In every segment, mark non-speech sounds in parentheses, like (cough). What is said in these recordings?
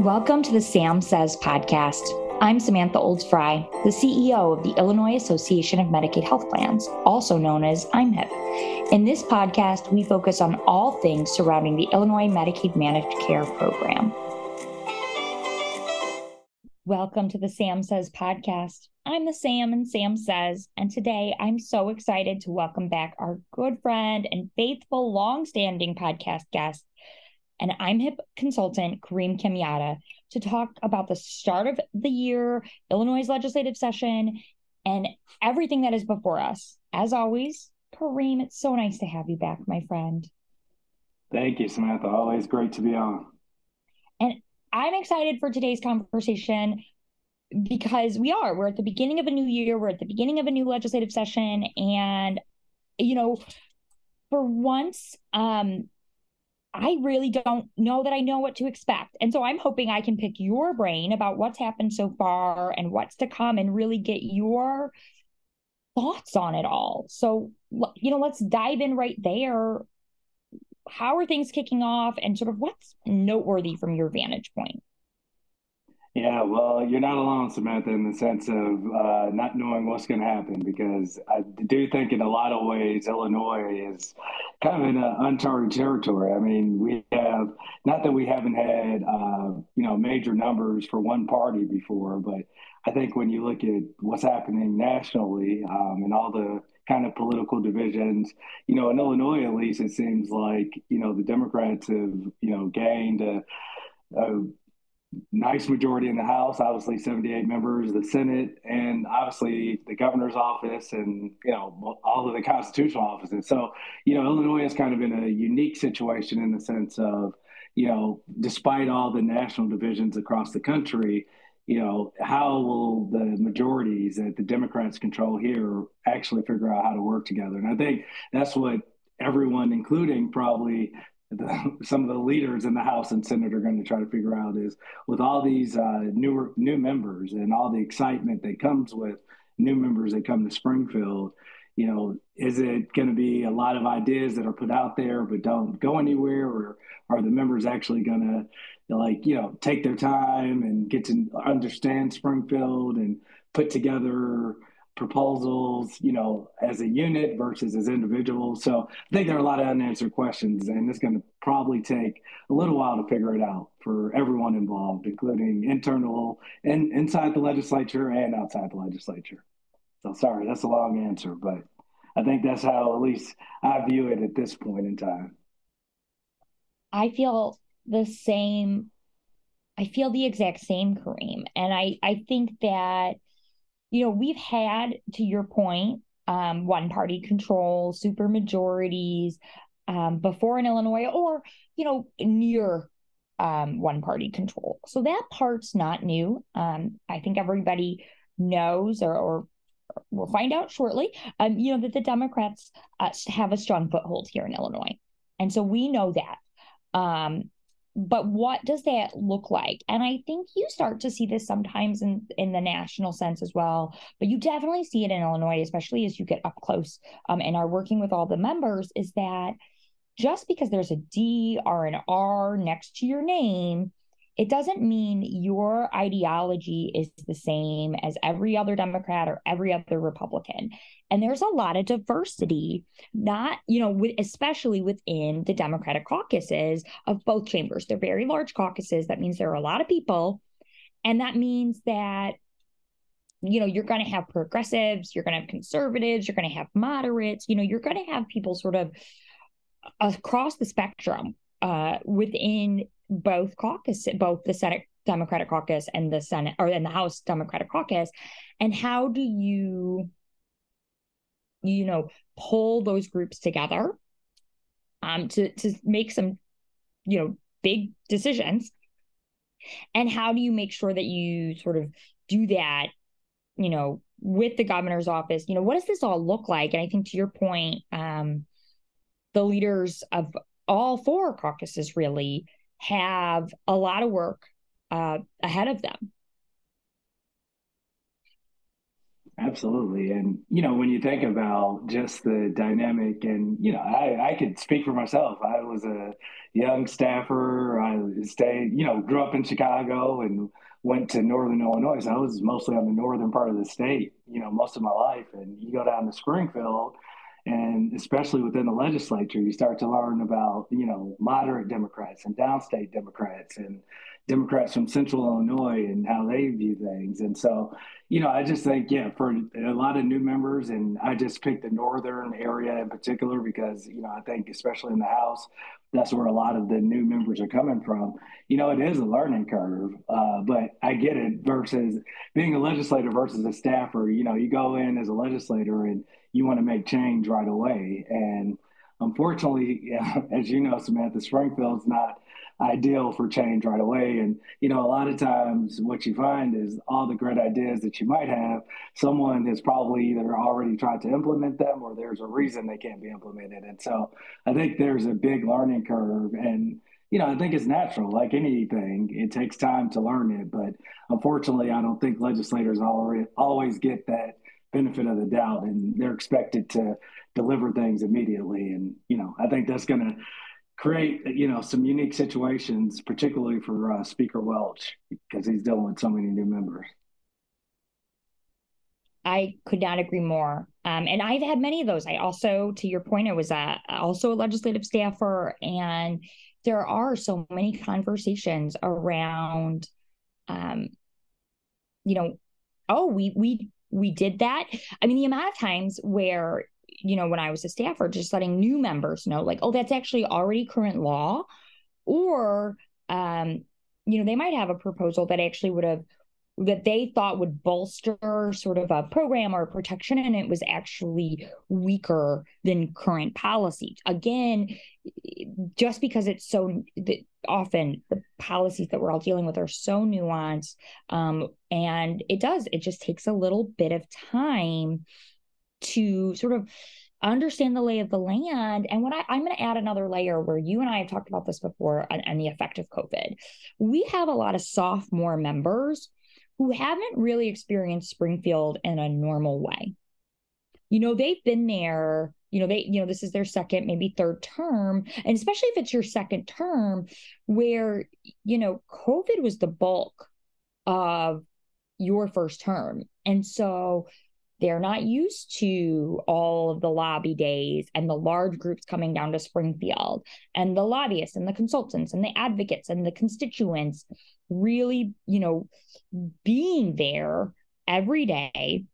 Welcome to the Sam Says podcast. I'm Samantha Olds Frey, the CEO of the Illinois Association of Medicaid Health Plans, also known as IMHIP. In this podcast, we focus on all things surrounding the Illinois Medicaid Managed Care Program. Welcome to the Sam Says podcast. I'm the Sam and Sam Says, and today I'm so excited to welcome back our good friend and faithful, long-standing podcast guest, and I'm HIP consultant Kareem Kimyata to talk about the start of the year, Illinois legislative session, and everything that is before us. As always, Kareem, it's so nice to have you back, my friend. Thank you, Samantha. Always great to be on. And I'm excited for today's conversation because we are. We're at the beginning of a new year, we're at the beginning of a new legislative session. And, you know, for once, um, I really don't know that I know what to expect. And so I'm hoping I can pick your brain about what's happened so far and what's to come and really get your thoughts on it all. So, you know, let's dive in right there. How are things kicking off and sort of what's noteworthy from your vantage point? Yeah, well, you're not alone, Samantha, in the sense of uh, not knowing what's going to happen because I do think in a lot of ways Illinois is kind of in uncharted territory. I mean, we have not that we haven't had uh, you know major numbers for one party before, but I think when you look at what's happening nationally um, and all the kind of political divisions, you know, in Illinois at least, it seems like you know the Democrats have you know gained a, a nice majority in the House, obviously 78 members, the Senate, and obviously the governor's office and, you know, all of the constitutional offices. So, you know, Illinois is kind of in a unique situation in the sense of, you know, despite all the national divisions across the country, you know, how will the majorities that the Democrats control here actually figure out how to work together? And I think that's what everyone, including probably the, (laughs) some of the leaders in the House and Senate are going to try to figure out is with all these uh, new members and all the excitement that comes with new members that come to Springfield. You know, is it going to be a lot of ideas that are put out there but don't go anywhere, or are the members actually going to like you know take their time and get to understand Springfield and put together proposals, you know, as a unit versus as individuals. So I think there are a lot of unanswered questions, and it's going to probably take a little while to figure it out for everyone involved, including internal and inside the legislature and outside the legislature. So sorry, that's a long answer, but I think that's how at least I view it at this point in time. I feel the same. I feel the exact same, Kareem. And I, I think that you know, we've had, to your point, um, one party control, super majorities um, before in Illinois, or, you know, near um, one party control. So that part's not new. Um, I think everybody knows or, or we'll find out shortly, um, you know, that the Democrats uh, have a strong foothold here in Illinois. And so we know that. But what does that look like? And i think you start to see this sometimes in in the national sense as well but you definitely see it in illinois especially as you get up close um, and are working with all the members is that just because there's a d or an r next to your name it doesn't mean your ideology is the same as every other Democrat or every other Republican. And there's a lot of diversity, not, you know, with, especially within the Democratic caucuses of both chambers. They're very large caucuses. That means there are a lot of people. And that means that you know you're going to have progressives you're going to have conservatives you're going to have moderates you know you're going to have people sort of across the spectrum uh, within both caucus, both the Senate Democratic caucus and the Senate or in the House Democratic caucus. And how do you, you know, pull those groups together um, to to make some, you know, big decisions? And how do you make sure that you sort of do that, you know, with the governor's office? You know, what does this all look like? And I think to your point, um, the leaders of all four caucuses really have a lot of work uh, ahead of them. Absolutely. And, you know, when you think about just the dynamic, and, you know, I, I could speak for myself. I was a young staffer. I stayed, you know, grew up in Chicago and went to Northern Illinois. So I was mostly on the northern part of the state, you know, most of my life. And you go down to Springfield, and especially within the legislature, you start to learn about, you know, moderate Democrats and downstate Democrats and Democrats from Central Illinois and how they view things. And so, you know, I just think, yeah, for a lot of new members, and I just picked the northern area in particular because, you know, I think especially in the House, that's where a lot of the new members are coming from. You know, it is a learning curve, uh, but I get it versus being a legislator versus a staffer. You know, you go in as a legislator and you want to make change right away. And unfortunately, (laughs) as you know, Samantha, Springfield's not ideal for change right away. And, you know, a lot of times what you find is all the great ideas that you might have, someone has probably either already tried to implement them or there's a reason they can't be implemented. And so I think there's a big learning curve. And, you know, I think it's natural, like anything, it takes time to learn it. But unfortunately, I don't think legislators always get that benefit of the doubt and they're expected to deliver things immediately. And, you know, I think that's going to create, you know, some unique situations, particularly for uh, Speaker Welch, because he's dealing with so many new members. I could not agree more. Um, and I've had many of those. I also, to your point, I was a, also a legislative staffer, and there are so many conversations around, um, you know, oh, we we we did that. I mean, the amount of times where, you know, when I was a staffer, just letting new members know, like, oh, that's actually already current law. Or, um, you know, they might have a proposal that actually would have that they thought would bolster sort of a program or a protection and it was actually weaker than current policy again just because it's so often the policies that we're all dealing with are so nuanced um, and it does it just takes a little bit of time to sort of understand the lay of the land. And what I, am going to add another layer where you and I have talked about this before and, and the effect of COVID. We have a lot of sophomore members who haven't really experienced Springfield in a normal way. You know, they've been there, you know, they, you know, this is their second, maybe third term. And especially if it's your second term, where, you know, COVID was the bulk of your first term. And so they're not used to all of the lobby days and the large groups coming down to Springfield. And the lobbyists and the consultants and the advocates and the constituents really, you know, being there every day.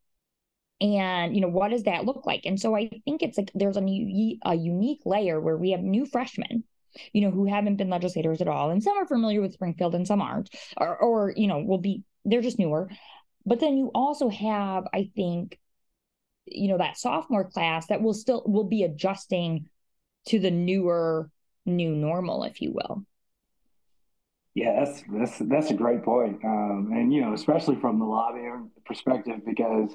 And you know what does that look like? And so i think it's like there's a, new, a unique layer where we have new freshmen you know who haven't been legislators at all. And some are familiar with springfield and some aren't or or you know will be they're just newer but then you also have i think you know that sophomore class that will still will be adjusting to the newer new normal if you will yeah, that's that's that's a great point, um, and you know, especially from the lobbying perspective, because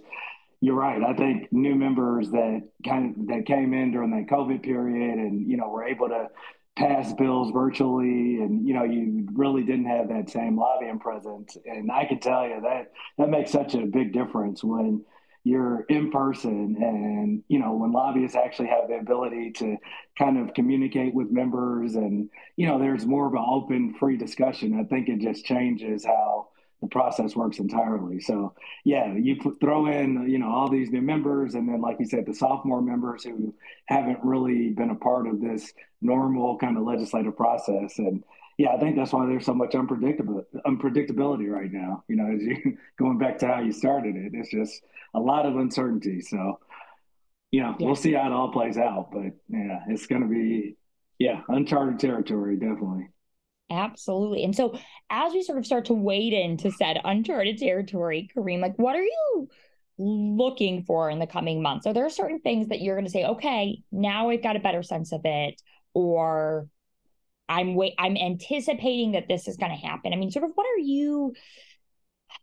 you're right. I think new members that kind of, that came in during that COVID period, and you know, were able to pass bills virtually, and you know, you really didn't have that same lobbying presence. And I can tell you that that makes such a big difference when you're in person and you know when lobbyists actually have the ability to kind of communicate with members and you know there's more of an open free discussion i think it just changes how the process works entirely so yeah you put, throw in you know all these new members and then like you said the sophomore members who haven't really been a part of this normal kind of legislative process and yeah, I think that's why there's so much unpredictable unpredictability right now. You know, as you (laughs) going back to how you started it, it's just a lot of uncertainty. So, you know, yeah. we'll see how it all plays out. But yeah, it's going to be yeah uncharted territory, definitely. Absolutely. And so, as we sort of start to wade into said uncharted territory, Kareem, like, what are you looking for in the coming months? Are there certain things that you're going to say, okay, now I've got a better sense of it, or I'm wait I'm anticipating that this is going to happen. I mean, sort of what are you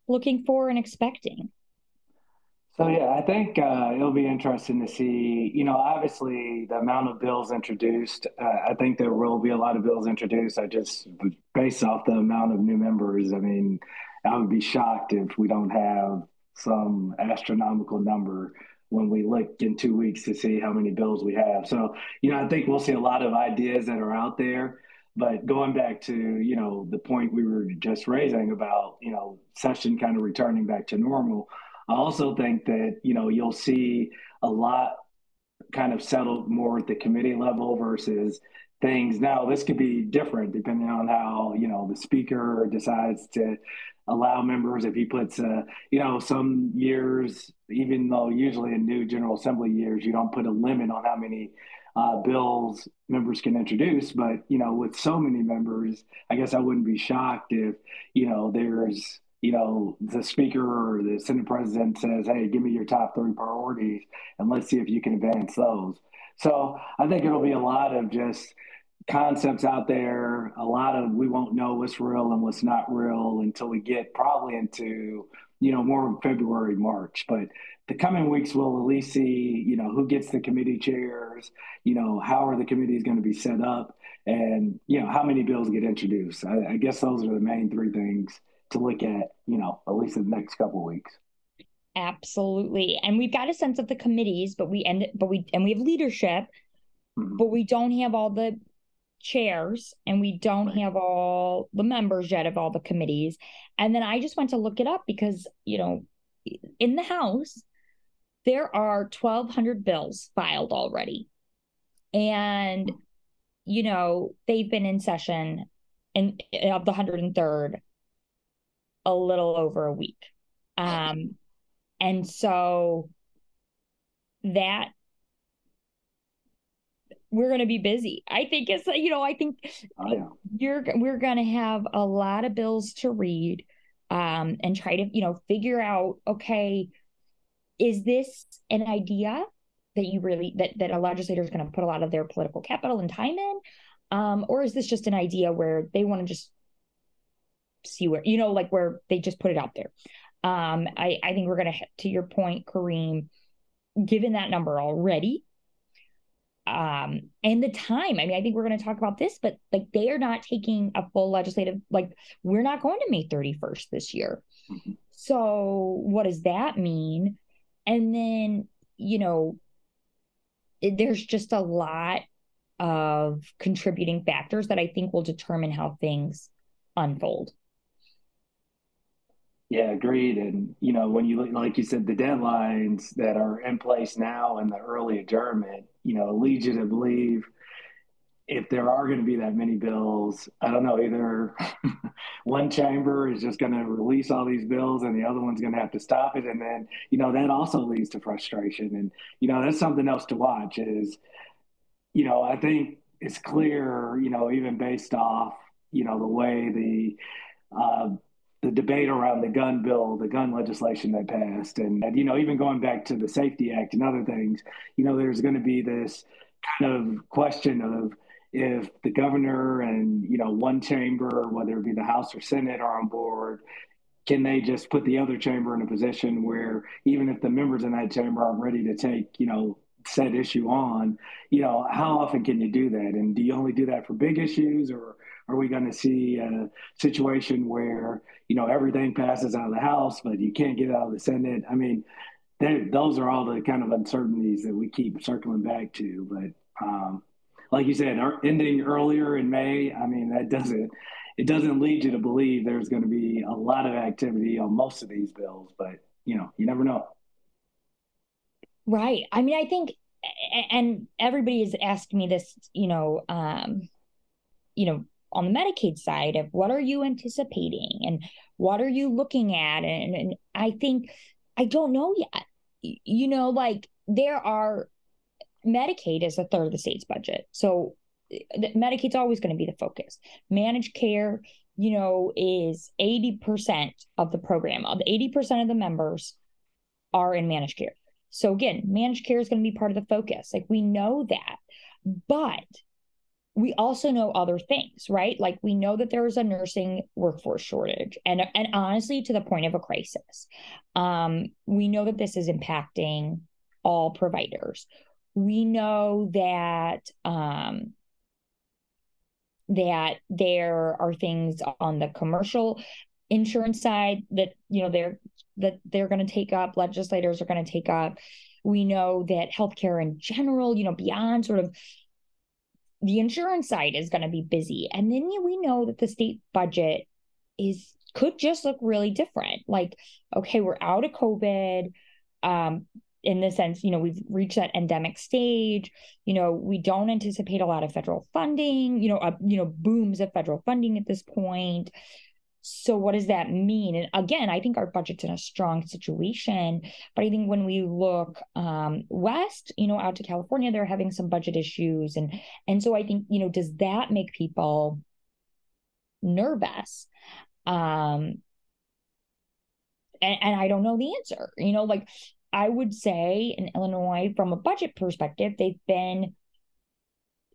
looking for and expecting? So yeah, I think uh, it'll be interesting to see. You know, obviously the amount of bills introduced. Uh, I think there will be a lot of bills introduced. I just based off the amount of new members. I mean, I would be shocked if we don't have some astronomical number when we look in two weeks to see how many bills we have. So, you know, I think we'll see a lot of ideas that are out there. But going back to, you know, the point we were just raising about, you know, session kind of returning back to normal, I also think that, you know, you'll see a lot kind of settled more at the committee level versus things. Now, this could be different depending on how, you know, the speaker decides to allow members if he puts uh, you know some years even though usually in new general assembly years you don't put a limit on how many uh, bills members can introduce but you know with so many members i guess i wouldn't be shocked if you know there's you know the speaker or the senate president says hey give me your top three priorities and let's see if you can advance those so i think it'll be a lot of just concepts out there. A lot of we won't know what's real and what's not real until we get probably into you know more of February, March. But the coming weeks will at least see you know who gets the committee chairs, you know how are the committees going to be set up, and you know how many bills get introduced. I, I guess those are the main three things to look at. You know at least in the next couple of weeks. Absolutely. And we've got a sense of the committees, but we end but we and we have leadership, mm-hmm. but we don't have all the chairs and we don't have all the members yet of all the committees. And then I just went to look it up because, you know, in the House, there are 1,200 bills filed already. And, you know, they've been in session and of the 103rd a little over a week. Um, and so that we're going to be busy. I think it's you know I think oh, yeah. you're we're going to have a lot of bills to read um and try to you know figure out okay is this an idea that you really that that a legislator is going to put a lot of their political capital and time in um or is this just an idea where they want to just see where you know like where they just put it out there. Um I I think we're going to to your point Kareem given that number already um and the time i mean i think we're going to talk about this but like they are not taking a full legislative like we're not going to may 31st this year. Mm-hmm. so what does that mean? And then you know it, there's just a lot of contributing factors that i think will determine how things unfold yeah, agreed. And you know, when you look, like you said, the deadlines that are in place now and the early adjournment, you know, lead you to believe if there are going to be that many bills, I don't know, either (laughs) one chamber is just going to release all these bills and the other one's going to have to stop it. And then, you know, that also leads to frustration. And, you know, that's something else to watch is, you know, I think it's clear, you know, even based off, you know, the way the, uh, the debate around the gun bill, the gun legislation that passed, and, and you know, even going back to the SAFE-T Act and other things, you know, there's going to be this kind of question of if the governor and you know one chamber, whether it be the House or Senate, are on board, can they just put the other chamber in a position where even if the members in that chamber aren't ready to take you know said issue on, you know, how often can you do that? And do you only do that for big issues or are we going to see a situation where you know everything passes out of the House, but you can't get out of the Senate? I mean, those are all the kind of uncertainties that we keep circling back to. But um, like you said, ending earlier in May, I mean, that doesn't it doesn't lead you to believe there's going to be a lot of activity on most of these bills. But you know, you never know. Right. I mean, I think, and everybody has asked me this, you know, um, you know, on the Medicaid side of what are you anticipating and what are you looking at? And, and I think, I don't know yet. You know, like there are, Medicaid is a third of the state's budget. So eh, Medicaid's always going to be the focus. Managed care, you know, is 80% of the program. Of 80% of the members are in managed care. So again, managed care is going to be part of the focus. Like we know that. But we also know other things, right? Like we know that there is a nursing workforce shortage and and honestly to the point of a crisis. Um, we know that this is impacting all providers. We know that um, that there are things on the commercial insurance side that you know they're that they're going to take up, legislators are going to take up. We know that healthcare in general, you know, beyond sort of the insurance side is going to be busy. And then we know that the state budget is could just look really different. Like, okay, we're out of COVID. Um, in the sense, you know, we've reached that endemic stage. You know, we don't anticipate a lot of federal funding, you know, uh, you know, booms of federal funding at this point. So what does that mean? And again, I think our budget's in a strong situation, but I think when we look um, west, you know, out to California, they're having some budget issues, and and so I think you know, does that make people nervous? Um, and, and I don't know the answer. You know, like I would say in Illinois, from a budget perspective, they've been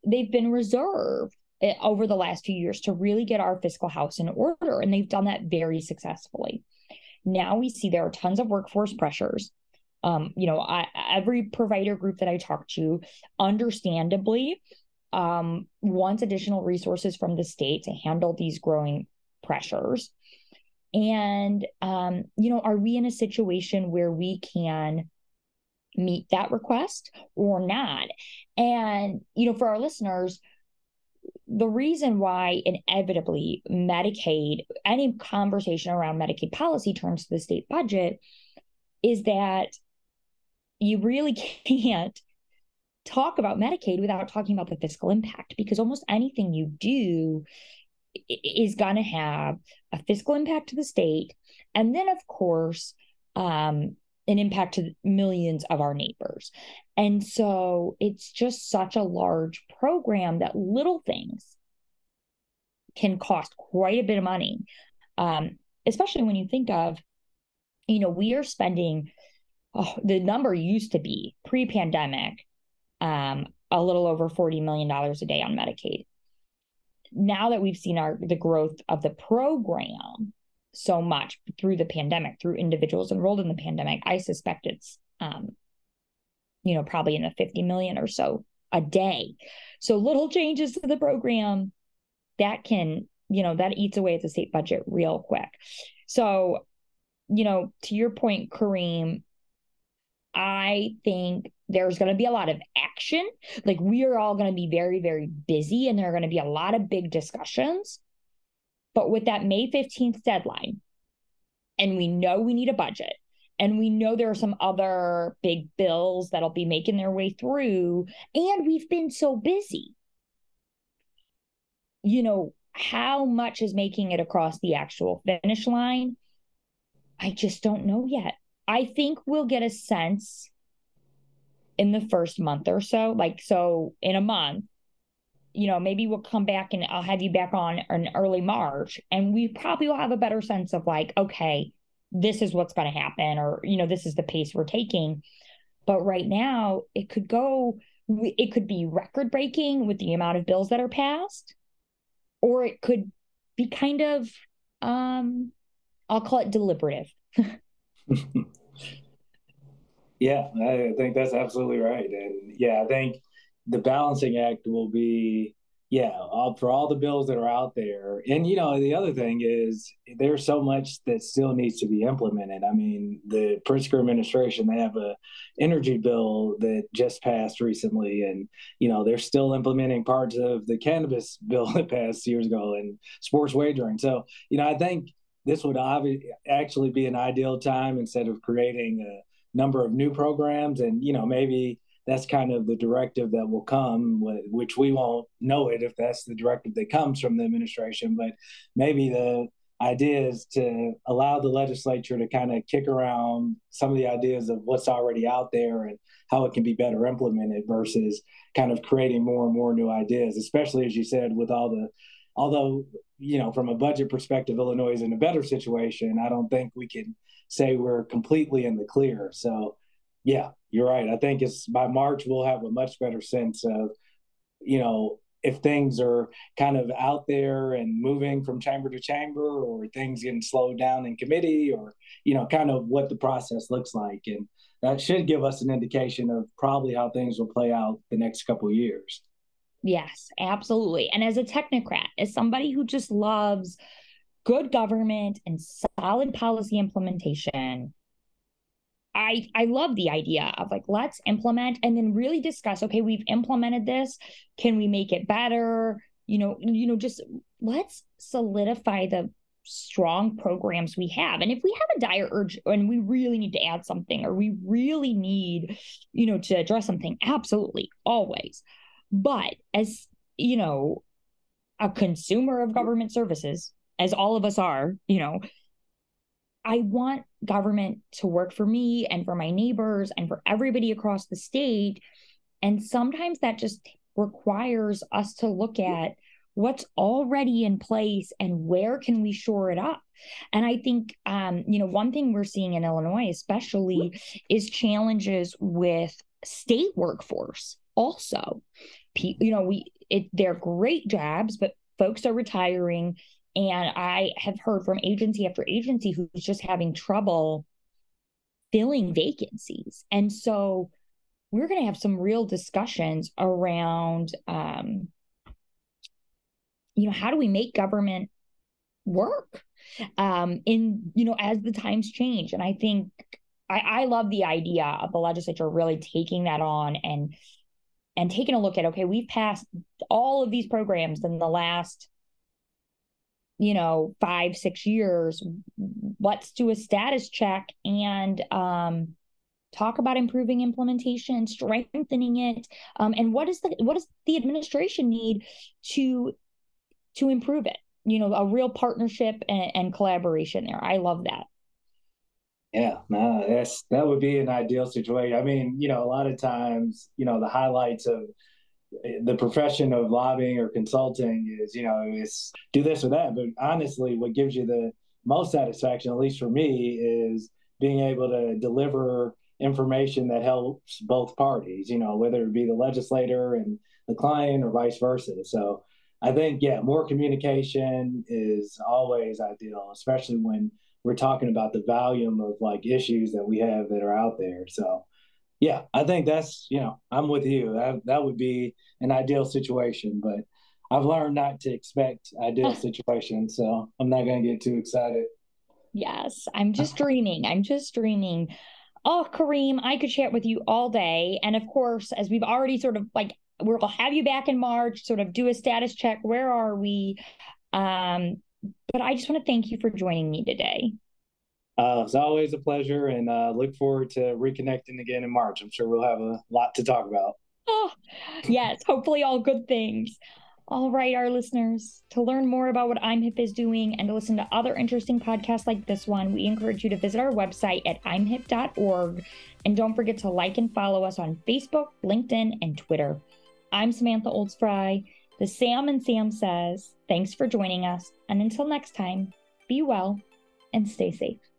they've been reserved over the last few years to really get our fiscal house in order, and they've done that very successfully. Now we see there are tons of workforce pressures. Um, you know, I, every provider group that I talk to, understandably, um, wants additional resources from the state to handle these growing pressures. And, um, you know, are we in a situation where we can meet that request or not? And, you know, for our listeners, the reason why inevitably Medicaid, any conversation around Medicaid policy turns to the state budget is that you really (laughs) can't talk about Medicaid without talking about the fiscal impact because almost anything you do is going to have a fiscal impact to the state, and then, of course, um, an impact to millions of our neighbors. And so it's just such a large program that little things can cost quite a bit of money, um, especially when you think of, you know, we are spending, oh, the number used to be pre pandemic, um, a little over $40 million a day on Medicaid now that we've seen our the growth of the program so much through the pandemic, through individuals enrolled in the pandemic, I suspect it's um, you know, probably in the 50 million or so a day. So little changes to the program that can, you know, that eats away at the state budget real quick. So, you know, to your point, Kareem, I think there's going to be a lot of action. Like we are all going to be very, very busy and there are going to be a lot of big discussions. But with that May 15th deadline, and we know we need a budget, and we know there are some other big bills that'll be making their way through, and we've been so busy. You know, how much is making it across the actual finish line? I just don't know yet. I think we'll get a sense in the first month or so. Like, so in a month, you know, maybe we'll come back and I'll have you back on in early March, and we probably will have a better sense of like, okay, this is what's going to happen, or, you know, this is the pace we're taking. But right now, it could go, it could be record breaking with the amount of bills that are passed, or it could be kind of, um, I'll call it deliberative. (laughs) (laughs) yeah, I think that's absolutely right. And yeah, I think the balancing act will be yeah all, for all the bills that are out there. And you know the other thing is there's so much that still needs to be implemented. I mean the pritzker administration they have a energy bill that just passed recently and you know they're still implementing parts of the cannabis (laughs) bill that passed years ago and sports wagering. So you know i think this would obviously actually be an ideal time instead of creating a number of new programs and you know maybe that's kind of the directive that will come which we won't know it if that's the directive that comes from the administration but maybe the idea is to allow the legislature to kind of kick around some of the ideas of what's already out there and how it can be better implemented versus kind of creating more and more new ideas especially as you said with all the although you know from a budget perspective illinois is in a better situation i don't think we can say we're completely in the clear. So yeah you're right. I think it's by march we'll have a much better sense of you know if things are kind of out there and moving from chamber to chamber or things getting slowed down in committee or you know kind of what the process looks like. And that should give us an indication of probably how things will play out the next couple years. Yes, absolutely. And as a technocrat, as somebody who just loves good government and solid policy implementation I I love the idea of like let's implement and then really discuss okay we've implemented this. Can we make it better? You know you know just let's solidify the strong programs we have. And if we have a dire urge and we really need to add something or we really need you know to address something absolutely always. But as you know a consumer of government services as all of us are you know I want government to work for me and for my neighbors and for everybody across the state. And sometimes that just requires us to look at what's already in place and where can we shore it up. And i think um, you know one thing we're seeing in illinois especially is challenges with state workforce also. You know we it they're great jobs but folks are retiring and I have heard from agency after agency who's just having trouble filling vacancies. And so we're going to have some real discussions around, um, you know, how do we make government work um, in, you know, as the times change. And I think I, I love the idea of the legislature really taking that on and and taking a look at okay we've passed all of these programs in the last you know, five, six years, let's do a status check and um, talk about improving implementation, strengthening it, um, and what is the what does the administration need to to improve it? You know, a real partnership and, and collaboration there. I love that. Yeah, no, that's that would be an ideal situation. I mean, you know, a lot of times, you know, the highlights of the profession of lobbying or consulting is, you know, it's do this or that. But honestly, what gives you the most satisfaction, at least for me, is being able to deliver information that helps both parties, you know, whether it be the legislator and the client or vice versa. So I think, yeah, more communication is always ideal, especially when we're talking about the volume of like issues that we have that are out there. So yeah, I think that's you know I'm with you. That that would be an ideal situation, but I've learned not to expect ideal (laughs) situations, so I'm not going to get too excited. Yes, I'm just (sighs) dreaming. I'm just dreaming. Oh, Kareem, I could chat with you all day, and of course, as we've already sort of like we'll have you back in March, sort of do a status check. Where are we? Um, but I just want to thank you for joining me today. Uh, it's always a pleasure, and uh, look forward to reconnecting again in March. I'm sure we'll have a lot to talk about. Oh, yes, hopefully, all good things. All right, our listeners, to learn more about what I'm Hip is doing and to listen to other interesting podcasts like this one, we encourage you to visit our website at imhip.org. And don't forget to like and follow us on Facebook, LinkedIn, and Twitter. I'm Samantha Olds Frey. The Sam and Sam says, thanks for joining us. And until next time, be well and stay safe.